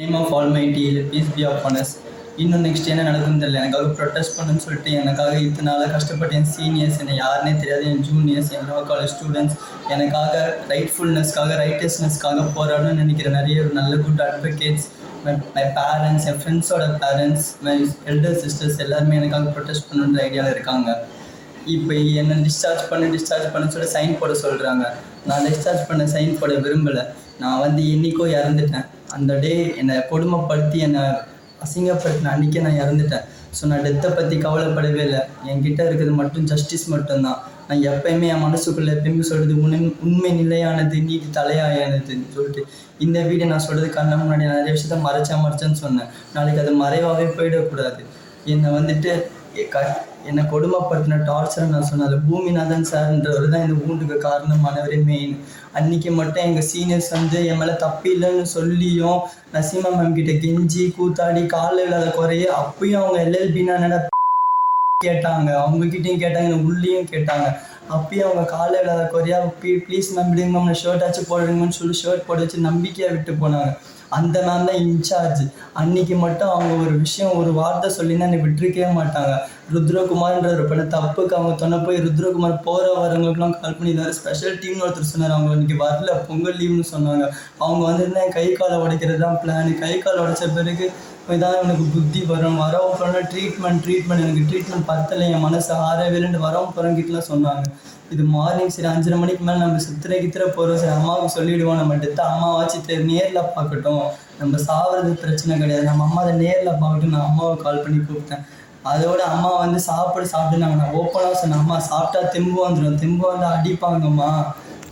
Name of almighty peace be of honours இன்னும் next என்ன நடக்கும்னு தெரியல. எனக்காக ப்ரொட்டஸ்ட் பண்ணுன்னு சொல்லிட்டு எனக்காக இத்தனை நாளாக கஷ்டப்பட்ட என் சீனியர்ஸ் என்னை யாருனே தெரியாது என் ஜூனியர்ஸ் என் லோ காலேஜ் ஸ்டூடெண்ட்ஸ் எனக்காக ரைட்ஃபுல்னஸ்க்காக ரைட்டஸ்னஸ்க்காக போராடணும்னு நினைக்கிற நிறைய ஒரு நல்ல குட் அட்வொகேட்ஸ் மை பேரண்ட்ஸ் என் ஃப்ரெண்ட்ஸோட பேரண்ட்ஸ் மை எல்டர் சிஸ்டர்ஸ் எல்லாருமே எனக்காக ப்ரொட்டஸ்ட் பண்ணுன்ற ஐடியாவில் இருக்காங்க. இப்போ என்னை டிஸ்சார்ஜ் பண்ண டிஸ்சார்ஜ் பண்ண சொல்லி சைன் போட சொல்கிறாங்க நான் டிஸ்சார்ஜ் பண்ண சைன் போட விரும்பலை. நான் வந்து என்னைக்கோ இறந்துட்டேன். அந்த டே என்னை கொடுமைப்படுத்தி என்னை அசிங்கப்படுத்தின அன்றைக்கே நான் இறந்துட்டேன். ஸோ நான் டெத்தை பற்றி கவலைப்படவே இல்லை. என்கிட்ட இருக்கிறது மட்டும் ஜஸ்டிஸ் மட்டும்தான். நான் எப்பயுமே என் மனசுக்குள்ளே எப்பயுமே சொல்கிறது உண்மை உண்மை நிலையானது நீதி தலையாயானதுன்னு சொல்லிட்டு இந்த வீடியோ நான் சொல்கிறது கண்ண முன்னாடி நிறைய விஷயத்த மறைச்சா மறைச்சேன்னு சொன்னேன். நாளைக்கு அது மறைவாகவே போயிடக்கூடாது. என்னை வந்துட்டு எ- க என்னை கொடுமைப்படுத்தின டார்ச்சர் நான் சொன்னேன் அது பூமிநாதன் சார்ன்றவர் தான் இந்த ஊண்டுக்கு காரணமானவரே மெயின் அன்னைக்கு மட்டும் எங்கள் சீனியர்ஸ் வந்து என் மேலே தப்பு இல்லைன்னு சொல்லியும் நசீமா மேம் கிட்ட கெஞ்சி கூத்தாடி காலில் இல்லாத குறைய அப்பயும் அவங்க எல்எல்பின்னா என்னடா கேட்டாங்க. அவங்ககிட்டயும் கேட்டாங்க எனக்கு உள்ளேயும் கேட்டாங்க. அப்பயும் அவங்க காலையில் இல்லாத குறையா ப்ளீஸ் மேம் விடுங்க மேம் ஷர்ட் ஆச்சு போடுங்கன்னு சொல்லி ஷர்ட் போட வச்சு நம்பிக்கையாக விட்டு போனாங்க. அந்த மேம் தான் இன்சார்ஜ் அன்னைக்கு மட்டும் அவங்க ஒரு விஷயம் ஒரு வார்த்தை சொல்லினா என்னை விட்டுருக்கவே மாட்டாங்க. ருத்ரகுமார்ன்ற ஒரு பண்ண தப்புக்கு அவங்க சொன்ன போய் ருத்ரகுமார் போகிற வரவங்களுக்குலாம் கால் பண்ணி ஸ்பெஷல் டீம்னு ஒருத்தர் சொன்னார். அவங்க இன்னைக்கு வரல பொங்கல் லீவ்னு சொன்னாங்க. அவங்க வந்து கை காலை உடைக்கிறது தான் பிளான் கை காலை உடைச்ச பிறகு இதான் எனக்கு புத்தி வரும். வரவும் போகிறோன்னா ட்ரீட்மெண்ட் ட்ரீட்மெண்ட் எனக்கு ட்ரீட்மெண்ட் பத்தலை. என் மனசு ஆறவேலன்னு வரவும் போகிறவங்கிட்டலாம் சொன்னாங்க. இது மார்னிங் சரி அஞ்சரை மணிக்கு மேலே நம்ம சித்திரை கித்திர போகிறோம் சரி அம்மாவுக்கு சொல்லிவிடுவோம் நம்ம டெத்து அம்மாவாச்சு தெரி நேரில் பார்க்கட்டும். நம்ம சாவது பிரச்சனை கிடையாது. நம்ம அம்மா அதை நேரில் பார்க்கட்டும். நான் அம்மாவை கால் பண்ணி கூப்பிட்டேன். அதோட அம்மா வந்து சாப்பிட சாப்பிட்டுனாங்க. நான் ஓப்பனாக சொன்னேன் அம்மா சாப்பிட்டா தெம்பு வந்துடும் தெம்பு வந்து அடிப்பாங்கம்மா.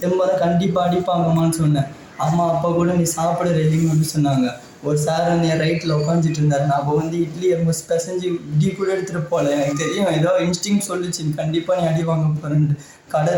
தெம்பு வந்து கண்டிப்பாக அடிப்பாங்கம்மான்னு சொன்னேன். அம்மா அப்பா கூட நீ சாப்பிட ரெடிங்கன்னு சொன்னாங்க. ஒரு சார் வந்து என் ரைட்டில் உட்காந்துட்டு இருந்தார் நான் அப்போ வந்து இட்லி ரொம்ப பிசைஞ்சு இட்லி கூட எடுத்துகிட்டு போகல. எனக்கு தெரியும் ஏதோ இன்ஸ்டிங் சொல்லிச்சு கண்டிப்பாக நீ அடி வாங்க போகிறேன்ட்டு கடை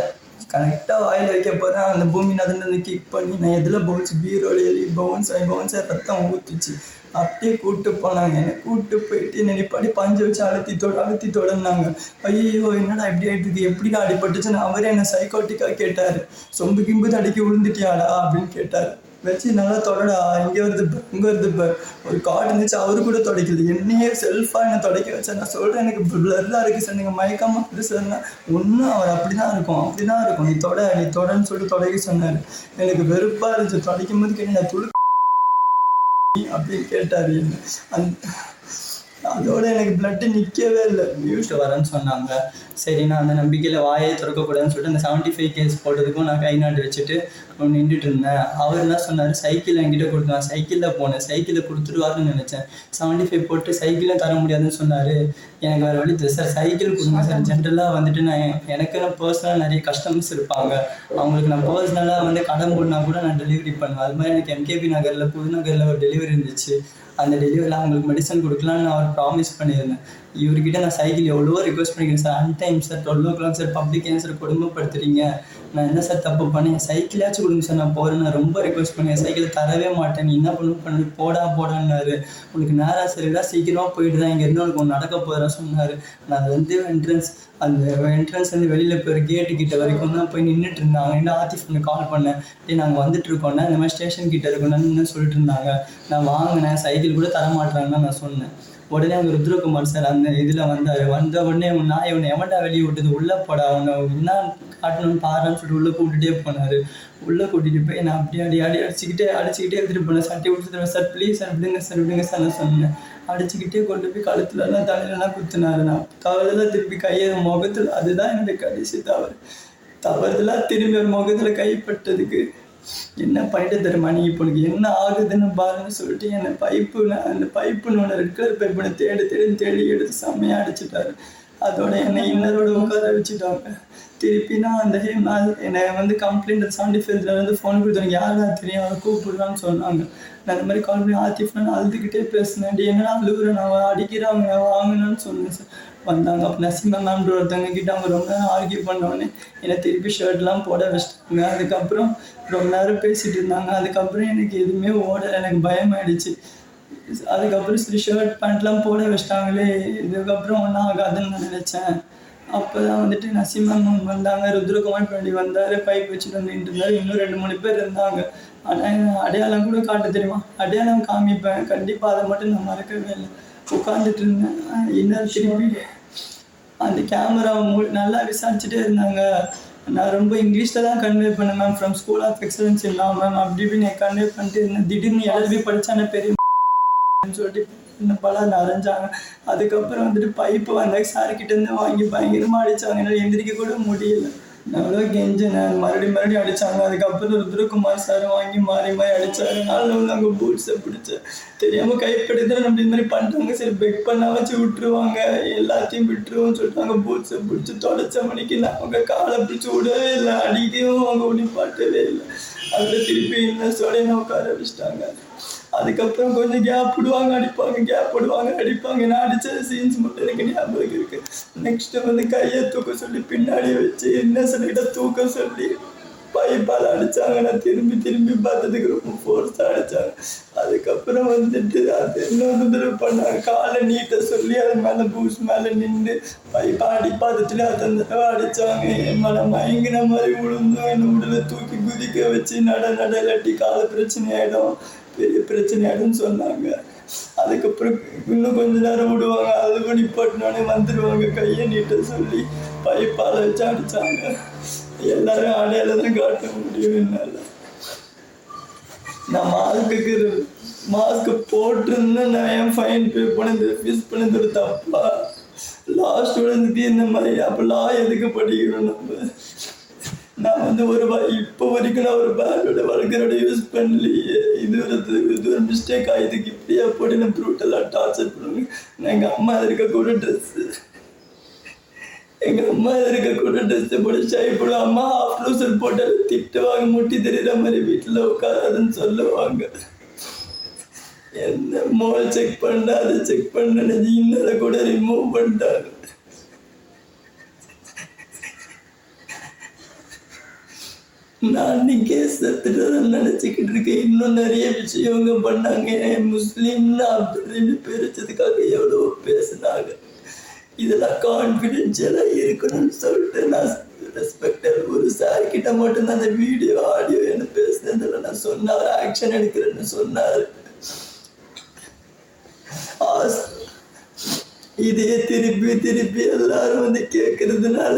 கரெக்டாக வாயில் வைக்க போகிறேன் அந்த பூமி நதுன்னு கிக் பண்ணி நான் எதில் பவுன்ஸ் பீரோல எழுதி பவுன்ஸ் ஆகி பவுன்ஸ் ரத்தம் ஊற்றுச்சு அப்படியே கூப்பிட்டு போனாங்க. என்னை கூப்பிட்டு போயிட்டு என்னை படி பஞ்சு வச்சு அழுத்தி தொட அழுத்தி தொடர்ந்தாங்க ஐயோ என்னடா இப்படி ஆயிட்டு எப்படிடா அடிபட்டுச்சுன்னு அவரே என்னை சைக்கோட்டிக்காக கேட்டார். சொம்பு கிம்பு தடுக்கி விழுந்துட்டியாடா அப்படின்னு கேட்டார். வச்சு நல்லா தொடடா இங்கே வருது இங்கே வருது இப்போ ஒரு கார்டு இருந்துச்சு அவரு கூட துடைக்கல என்னையே செல்ஃபாக என்னை துடைக்க வச்சேன் நான் சொல்கிறேன் எனக்கு பிளர்லாம் இருக்குது சார் நீங்கள் மயக்கமாக இருக்குது சார்னா ஒன்றும் அவர் அப்படி தான் இருக்கும் அப்படி தான் இருக்கும். நீ தொட நீ தொடன்னு சொல்லிட்டு துடைக்க சொன்னார். எனக்கு வெறுப்பாக இருந்துச்சு. துடைக்கும் போது கேட்டு நான் துளு அப்படின்னு கேட்டார் என்ன. அந் அதோட எனக்கு பிளட்டு நிற்கவே இல்லை. நியூஸில் வரேன்னு சொன்னாங்க. சரி நான் அந்த நம்பிக்கையில் வாயை திறக்கக்கூடாதுன்னு சொல்லிட்டு அந்த செவன்ட்டி ஃபைவ் கேஸ் போட்டதுக்கும் நான் கை நாட்டு வச்சுட்டு நின்றுட்டு இருந்தேன். அவர் என்ன சொன்னார்? சைக்கிள் என்கிட்ட கொடுத்தான் சைக்கிளில் போனேன். சைக்கிளில் கொடுத்துருவாருன்னு நினச்சேன். செவன்ட்டி ஃபைவ் போட்டு சைக்கிளும் தர முடியாதுன்னு சொன்னார். எனக்கு வேறு வழி சார் சைக்கிள் கொடுங்க சார் ஜென்ரலாக வந்துட்டு நான் எனக்கு எனக்குன்னு பர்சனலாக நிறைய கஸ்டமர்ஸ் இருப்பாங்க. அவங்களுக்கு நான் பர்சனலாக வந்து கடன் போடனா கூட நான் டெலிவரி பண்ணுவேன். அது மாதிரி எனக்கு எம்கேபி நகரில் புதுநகரில் ஒரு டெலிவரி இருந்துச்சு. அந்த டெலிவரியில் அவங்களுக்கு மெடிசன் கொடுக்கலாம்னு நான் அவர் ப்ராமிஸ் பண்ணியிருந்தேன். இவர்கிட்ட நான் சைக்கிள் எவ்வளவோ ரிக்வஸ்ட் பண்ணிக்கிறேன் sir on time sir twelve o'clock sir public ஏன் சார் கொடுமைப்படுத்துறீங்க. நான் என்ன சார் தப்பு பண்ணேன்? சைக்கிளாச்சும் கொடுங்க சார் நான் போகிறேன் நான் ரொம்ப ரிக்வஸ்ட் பண்ணேன். சைக்கிள் தரவே மாட்டேன். நீ என்ன பண்ணு பண்ணு. போடா போடான்னாரு. உனக்கு நேராக சரிடா சீக்கிரமாக போயிட்டு தான் இங்கேருந்து உனக்கு ஒன்று நடக்க போகிறேன் சொன்னார். நான் வந்து என்ட்ரன்ஸ் அந்த என்ட்ரன்ஸ் வந்து வெளியில் போய் கேட்டு கிட்ட வரைக்கும் தான் போய் நின்றுட்டு இருந்தாங்க. என்ன ஆத்திஃப் ஒன்று கால் பண்ணேன் டேய் நாங்கள் வந்துட்டு இருக்கோம்னா இந்த மாதிரி ஸ்டேஷன் கிட்ட இருக்கணும்னு சொல்லிட்டு இருந்தாங்க. நான் வாங்கினேன். சைக்கிள் கூட தரமாட்டாங்கன்னா நான் சொன்னேன். உடனே அவங்க ருத்ரகுமார் சார் அந்த இதில் வந்தார். வந்த உடனே உன் நான் இவனை எவன்டா வெளியே விட்டது? உள்ளே போடா. அவனை என்ன காட்டணும்னு பாருன்னு சொல்லிட்டு உள்ளே கூட்டிகிட்டே போனார். உள்ளே கூட்டிகிட்டு போய் நான் அப்படியே அடி அடி அடிச்சுக்கிட்டே அடிச்சுக்கிட்டே எடுத்துகிட்டு போனேன். சட்டை விட்டு சார் ப்ளீஸ் சார் விடுங்க சார் விடுங்க சார் நான் சொன்னேன். அடிச்சுக்கிட்டே கொண்டு போய் கழுத்துலலாம் தலையிலலாம் குத்துனாரு நான் தவறுதலாக திருப்பி கையை முகத்தில் அதுதான் என்னுடைய கடைசி தவறு. தவறுதலாக திரும்பி ஒரு முகத்தில் கைப்பட்டதுக்கு என்ன பண்ணிட்டு தெரியுமா நீ இப்போ உனக்கு? என்ன ஆகுதுன்னு பாருன்னு சொல்லிட்டு என்னை பைப்பு அந்த பைப்புன்னு ஒன்று ரெட் பைப்புன்னு தேடி தேடி தேடி எடுத்து செம்மையாக அடிச்சிட்டாரு. அதோட என்னை இன்னரோட உட்கார வச்சுட்டாங்க. திருப்பி நான் அந்த ஹே நான் என்னை வந்து கம்ப்ளைண்ட் செவன்டி ஃபைவ்ல வந்து ஃபோன் கொடுத்தாங்க யாரா தெரியும் அவரை கூப்பிடுறான்னு சொன்னாங்க. நான் இந்த மாதிரி கால் பண்ணி ஆத்திஃப் நான் அழுதுகிட்டே பேசினேன் "டேய், என்னடா அழுகுற? நான் அடிக்கிறாங்க வாங்கினான்னு சொன்னேன் சார். வந்தாங்க. அப்போ நசீமா மேம்ன்ற ஒருத்தவங்க கிட்ட அவங்க ரொம்ப நேரம் ஆர்கியூ பண்ணோடனே என்னை திருப்பி ஷர்ட்லாம் போட வச்சிட்டாங்க. அதுக்கப்புறம் ரொம்ப நேரம் பேசிட்டு இருந்தாங்க. அதுக்கப்புறம் எனக்கு எதுவுமே ஓடலை. எனக்கு பயமாயிடுச்சு அதுக்கப்புறம் சரி ஷர்ட் பேண்ட்லாம் போட வச்சிட்டாங்களே இதுக்கப்புறம் ஒன்றும் ஆகாதுன்னு நான் நினச்சேன். அப்போ தான் வந்துட்டு நசீமன் வந்தாங்க ருத்ரகுமார் பண்ணி வந்தார் பைப் வச்சுட்டு வந்துட்டு இருந்தார். இன்னும் ரெண்டு மூணு பேர் இருந்தாங்க. ஆனால் அடையாளம் கூட காட்ட தெரியுமா? அடையாளம் காமிப்பேன். கண்டிப்பாக அதை மட்டும் நான் மறக்கவே இல்லை. உட்காந்துட்டு இருந்தேன். இன்னும் திரும்பி அந்த கேமரா மூ நல்லா விசாரிச்சுட்டே இருந்தாங்க. நான் ரொம்ப இங்கிலீஷில் தான் கன்வே பண்ணேன் ma'am from school of excellence இல்லாமல் மேம் அப்படி இப்படின்னு கன்வே பண்ணிட்டு இருந்தேன். திடீர்னு எழுதி படித்தானே பெரிய சொல்லிட்டு இந்த பல நரைஞ்சாங்க. அதுக்கப்புறம் வந்துட்டு பைப்பு வந்த சார் இருந்து வாங்கி பயங்கரமாக அடிச்சாங்க. என்னால் எந்திரிக்க கூட முடியல. நான் எவ்வளோ கெஞ்சினேன் மறுபடியும் மறுபடியும் அடிச்சாங்க. அதுக்கப்புறம் ருத்ரகுமார் சார் வாங்கி மாறி மாறி அடிச்சாரு. நானும் வந்து அங்கே பூட்ஸை பிடிச்சி தெரியாமல் கைப்படுத்த நம்ம இந்த மாதிரி பண்ணிட்டாங்க சரி பெக் பண்ண வச்சு விட்டுருவாங்க. எல்லாத்தையும் விட்டுருவோம்னு சொல்லிட்டு அவங்க பூட்ஸை பிடிச்சி தொடச்ச மணிக்கு நான் அவங்க காலை பிடிச்சி விடவே இல்லை. அடிக்கவும் அவங்க ஒன்றும் பாட்டவே இல்லை. அதில் திருப்பி இன்னசோட என்ன உட்கார வச்சுட்டாங்க. அதுக்கப்புறம் கொஞ்சம் கேப் விடுவாங்க அடிப்பாங்க கேப் விடுவாங்க அடிப்பாங்க. நான் அடித்த சீன்ஸ் மட்டும் எனக்கு ஞாபகம் இருக்கு. நெக்ஸ்ட்டு வந்து கையை தூக்க சொல்லி பின்னாடி வச்சு என்ன சொல்லிட்ட தூக்க சொல்லி பைப்பால் அடித்தாங்க நான் திரும்பி திரும்பி பார்த்ததுக்கு ரொம்ப ஃபோர்ஸாக அடிச்சாங்க. அதுக்கப்புறம் வந்துட்டு அது இன்னொரு தடவை பண்ணாங்க. காலை நீட்ட சொல்லி அது மேலே பூஸ் மேலே நின்று பைப்பா அடிப்பாதத்துல அத்தனை தடவை அடித்தாங்க என் மேலே மயங்கின மாதிரி விழுந்தும் என் உடலை தூக்கி குதிக்க வச்சு நட நட இல்லாட்டி கால பிரச்சனை ஆகிடும் பெரிய பிரச்சனை சொன்னாங்க. அதுக்கப்புறம் இன்னும் கொஞ்ச நேரம் விடுவாங்க. அது பண்ணி போட்டினோடனே வந்துடுவாங்க கையை நீட்ட சொல்லி பைப்பால் வச்சு அடிச்சாங்க. எல்லாரும் அடையாள தான் காட்ட முடியும் என்னால். நான் மாஸ்க்கு மாஸ்க் போட்டிருந்தேன். நான் ஏன் ஃபைன் பே பண்ணது ஃபீஸ் பண்ணது ஒரு தப்பா. லா ஸ்டூடெண்ட்ஸ்க்கு இந்த மாதிரி அப்போ லா எதுக்கு படிக்கணும் நம்ம? நான் வந்து ஒரு இப்போ வரைக்கும் நான் ஒரு பேண்டோட வழக்கரோட யூஸ் பண்ணலையே. இது ஒரு இது ஒரு மிஸ்டேக் ஆகிதுக்கு இப்படியா போட்டு நான் ப்ரூட்டலாக டார்ச்சர் பண்ணுவேன் நான் எங்கள் அம்மா இருக்க கூட ட்ரெஸ்ஸு எங்கள் அம்மா இருக்க கூட ட்ரெஸ்ஸு போட்டு ஷை அம்மா ஆஃப் ட்ரௌசர் போட்டால் திட்டுவாங்க முட்டி தெரியுற மாதிரி வீட்டில் உட்காராதுன்னு சொல்லுவாங்க. என்ன மோல் செக் பண்ண அதை செக் பண்ண இன்னதை கூட ரிமூவ் பண்ணிட்டாங்க. நான் இங்கே செத்துட்டு நினச்சிக்கிட்டு இருக்கேன். இன்னும் நிறைய விஷயங்க பண்ணாங்க. என் முஸ்லீம்னு அப்படின்னு பிரிச்சதுக்காக எவ்வளோ பேசினாங்க. இதெல்லாம் கான்ஃபிடென்ஷியலாக இருக்கணும்னு சொல்லிட்டு நான் ரெஸ்பெக்டர் ஒரு சார் கிட்ட மட்டும் அந்த வீடியோ ஆடியோ என்ன பேசுனதில் நான் சொன்னார். ஆக்ஷன் எடுக்கிறேன்னு சொன்னார். இதையே இதே திருப்பி திருப்பி எல்லாரும் வந்து கேட்கறதுனால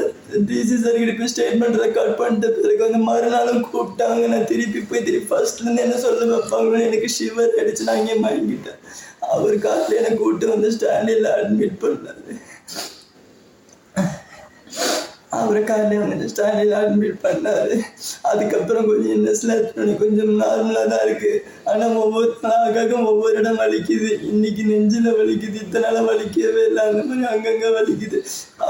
டிசி சார் போய் ஸ்டேட்மெண்ட் ரெக்கார்ட் பண்ணிட்ட பிறகு வந்து மறுநாளும் கூப்பிட்டாங்க. நான் திருப்பி போய் திருப்பி ஃபர்ஸ்ட்லேருந்து என்ன சொல்ல வைப்பாங்களோ எனக்கு ஷிவர் அடிச்சு நான் இங்கே மயங்கிட்டேன். அவர் காட்டில் என்னை கூப்பிட்டு வந்து ஸ்டாண்டில் அட்மிட் பண்ணாரு. அவர் காலையில் வந்து ஸ்டாண்டில் அட்மிட் பண்ணாரு. அதுக்கப்புறம் கொஞ்சம் இன்னஸ்லாம் பண்ணி கொஞ்சம் நார்மலாக தான் இருக்கு. ஆனால் ஒவ்வொரு நாளாக ஒவ்வொரு இடம் வலிக்குது. இன்னைக்கு நெஞ்சில் வலிக்குது. இத்தனை நாளாக வலிக்கவே இல்லை. அந்த மாதிரி அங்கங்கே வலிக்குது.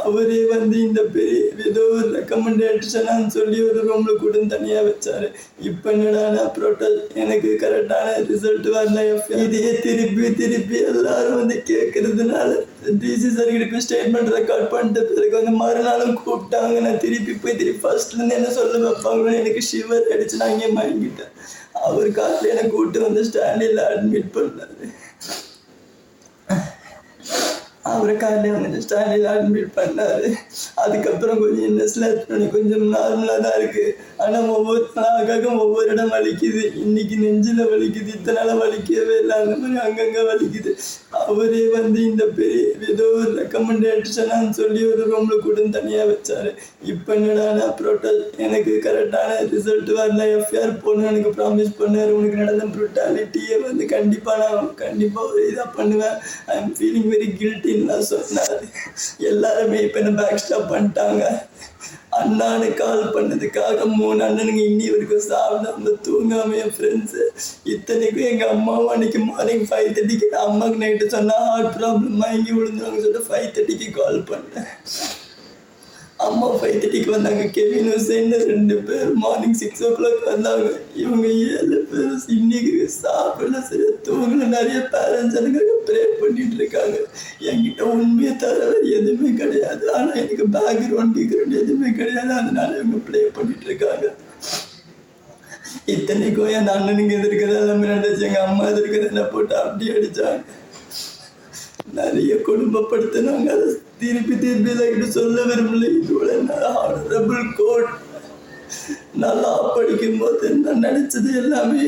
அவரே வந்து இந்த பெரிய ஏதோ ஒரு ரெக்கமெண்டேஷனான்னு சொல்லி ஒரு ரூமில் கூட தனியாக வச்சாரு. இப்போ என்னடா ப்ரோட்டல் எனக்கு கரெக்டான ரிசல்ட் வரல இதே திருப்பி திருப்பி எல்லாரும் வந்து கேட்கறதுனால டிசி சார் கிட்ட போய் ஸ்டேட்மெண்ட் ரெக்கார்ட் பண்ணிட்ட பிறகு வந்து மறுநாளும் கூப்பிட்டாங்க நான் திருப்பி போய் திருப்பி ஃபர்ஸ்ட்லேருந்து என்ன சொல்ல வைப்பாங்களோ எனக்கு ஷிவர் அடிச்சு நான் இங்கே மயங்கிட்டேன். அவர் காட்டில் என்னை கூப்பிட்டு வந்து ஸ்டாண்டில் அட்மிட் பண்ணாரு. அவரை காலையில் வந்து ஸ்டாண்டில் அட்மிட் பண்ணாரு. அதுக்கப்புறம் கொஞ்சம் இன்னஸ்லாம் கொஞ்சம் நார்மலாக தான் இருக்கு. ஆனால் ஒவ்வொரு நாளாக ஒவ்வொரு இடம் வலிக்குது. இன்னைக்கு நெஞ்சில் வலிக்குது. இத்தனை நாளாக வலிக்கவே இல்லை. அந்த மாதிரி அங்கங்கே வலிக்குது. அவரே வந்து இந்த பெரிய ஏதோ ஒரு ரெக்கமெண்டேஷனான்னு சொல்லி ஒரு ரூமில் கூட தனியாக வச்சார். இப்போ என்னடா ப்ரோட்டல் எனக்கு கரெக்டான ரிசல்ட் வரல. எஃப்ஐஆர் போடணும் எனக்கு ப்ராமிஸ் பண்ணார். உனக்கு நடந்த ப்ரூட்டாலிட்டியை வந்து கண்டிப்பாக நான் கண்டிப்பாக ஒரு இதாக பண்ணுவேன். ஐ எம் ஃபீலிங் வெரி கில்ட்டின்னு சொன்னார். எல்லாருமே இப்போ என்ன பேக் ஸ்டாப் பண்ணிட்டாங்க. அண்ணானு கால் பண்ணதுக்காக மூணு அண்ணனுங்க இன்னி வரைக்கும் சாப்பிடாம தூங்காம என் ஃப்ரெண்ட்ஸு இத்தனைக்கும் எங்கள் அம்மாவும் அன்னைக்கு மார்னிங் ஃபைவ் தேர்ட்டிக்கு அம்மாவுக்கு நைட்டு சொன்னால் ஹார்ட் ப்ராப்ளம் வாங்கி விழுந்துருவாங்க சொல்லிட்டு ஃபைவ் தேர்ட்டிக்கு கால் பண்ணேன். அம்மா ஃபைவ் தேர்ட்டிக்கு வந்தாங்க. கெவின் ஹுசைன் ரெண்டு பேர் மார்னிங் சிக்ஸ் ஓ கிளாக் வந்தாங்க. இவங்க ஏழு பேர் இன்னைக்கு சாப்பிடல சரி தூங்கல. நிறைய பேரண்ட்ஸ் எனக்கு ப்ரே பண்ணிட்டு இருக்காங்க. என்கிட்ட உண்மையை தவிர எதுவுமே கிடையாது. ஆனால் எனக்கு பேக்ரவுண்ட் பேக்ரவுண்ட் எதுவுமே கிடையாது. அதனால இவங்க ப்ளே பண்ணிட்டு இருக்காங்க. இத்தனைக்கும் என் அண்ணனுங்க எதிர்க்கிறது எல்லாமே நடந்துச்சு எங்கள் அம்மா எதிர்க்கிறது என்ன போட்டு அப்படி அடிச்சாங்க. நிறைய குடும்பப்படுத்தினாங்க. அதை திருப்பி திருப்பி லைட்டு சொல்ல விரும்பல. இதோட ஹானரபிள் கோட் நல்லா படிக்கும் போது நான் நினச்சது எல்லாமே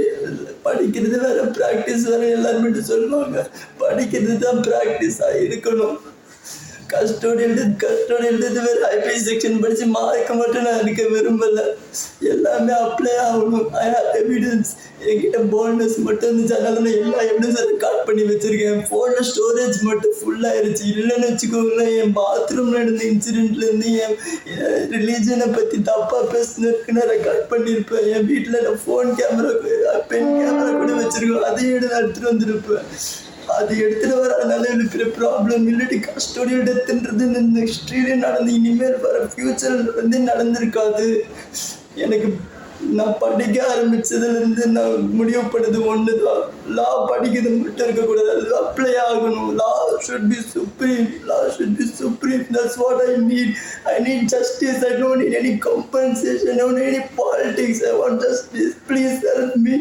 படிக்கிறது வேற ப்ராக்டிஸ் வேற எல்லாருமே சொல்லுவாங்க. படிக்கிறது தான் ப்ராக்டிஸாக இருக்கணும். கஷ்டோடு எழுது கஷ்டோடு எழுது வேறு ஐபிஐ செக்ஷன் படித்து மார்க்க மட்டும் நான் எடுக்க விரும்பலை. எல்லாமே அப்ளை ஆகணும். ஐ ஹேவ் எவிடன்ஸ் என்கிட்ட போனஸ் மட்டும் இருந்துச்சு. அதனால நான் எல்லா எவிடன்ஸும் ரெக்கார்ட் பண்ணி வச்சுருக்கேன். ஃபோனில் ஸ்டோரேஜ் மட்டும் ஃபுல்லாகிருச்சு இல்லைன்னு வச்சுக்கோங்களேன். என் பாத்ரூமில் நடந்த இன்சிடெண்ட்லேருந்து என் ரிலீஜனை பற்றி தப்பாக பேசுனதுக்கு நான் ரெக்கார்ட் பண்ணியிருப்பேன் என் வீட்டில் நான் ஃபோன் கேமரா பென் கேமரா கூட வச்சுருக்கோம் அதையும் எடுத்து எடுத்துகிட்டு வந்திருப்பேன். அது எடுத்துட்டு வரதுனால இருக்கிற ப்ராப்ளம் இல்லாட்டி கஸ்டோடியல் டெத்துன்றது இந்த ஹிஸ்ட்ரியிலே நடந்து இனிமேல் வர ஃப்யூச்சரில் வந்து நடந்திருக்காது. எனக்கு நான் படிக்க ஆரம்பிச்சதுலேருந்து நான் முடிவு பண்ணது ஒன்று தான் லா படிக்கிறது மட்டும் இருக்கக்கூடாது. அது அப்ளை ஆகணும். Law should be supreme law should be supreme that's what I need I need justice I don't need any compensation I don't any politics I want justice please help me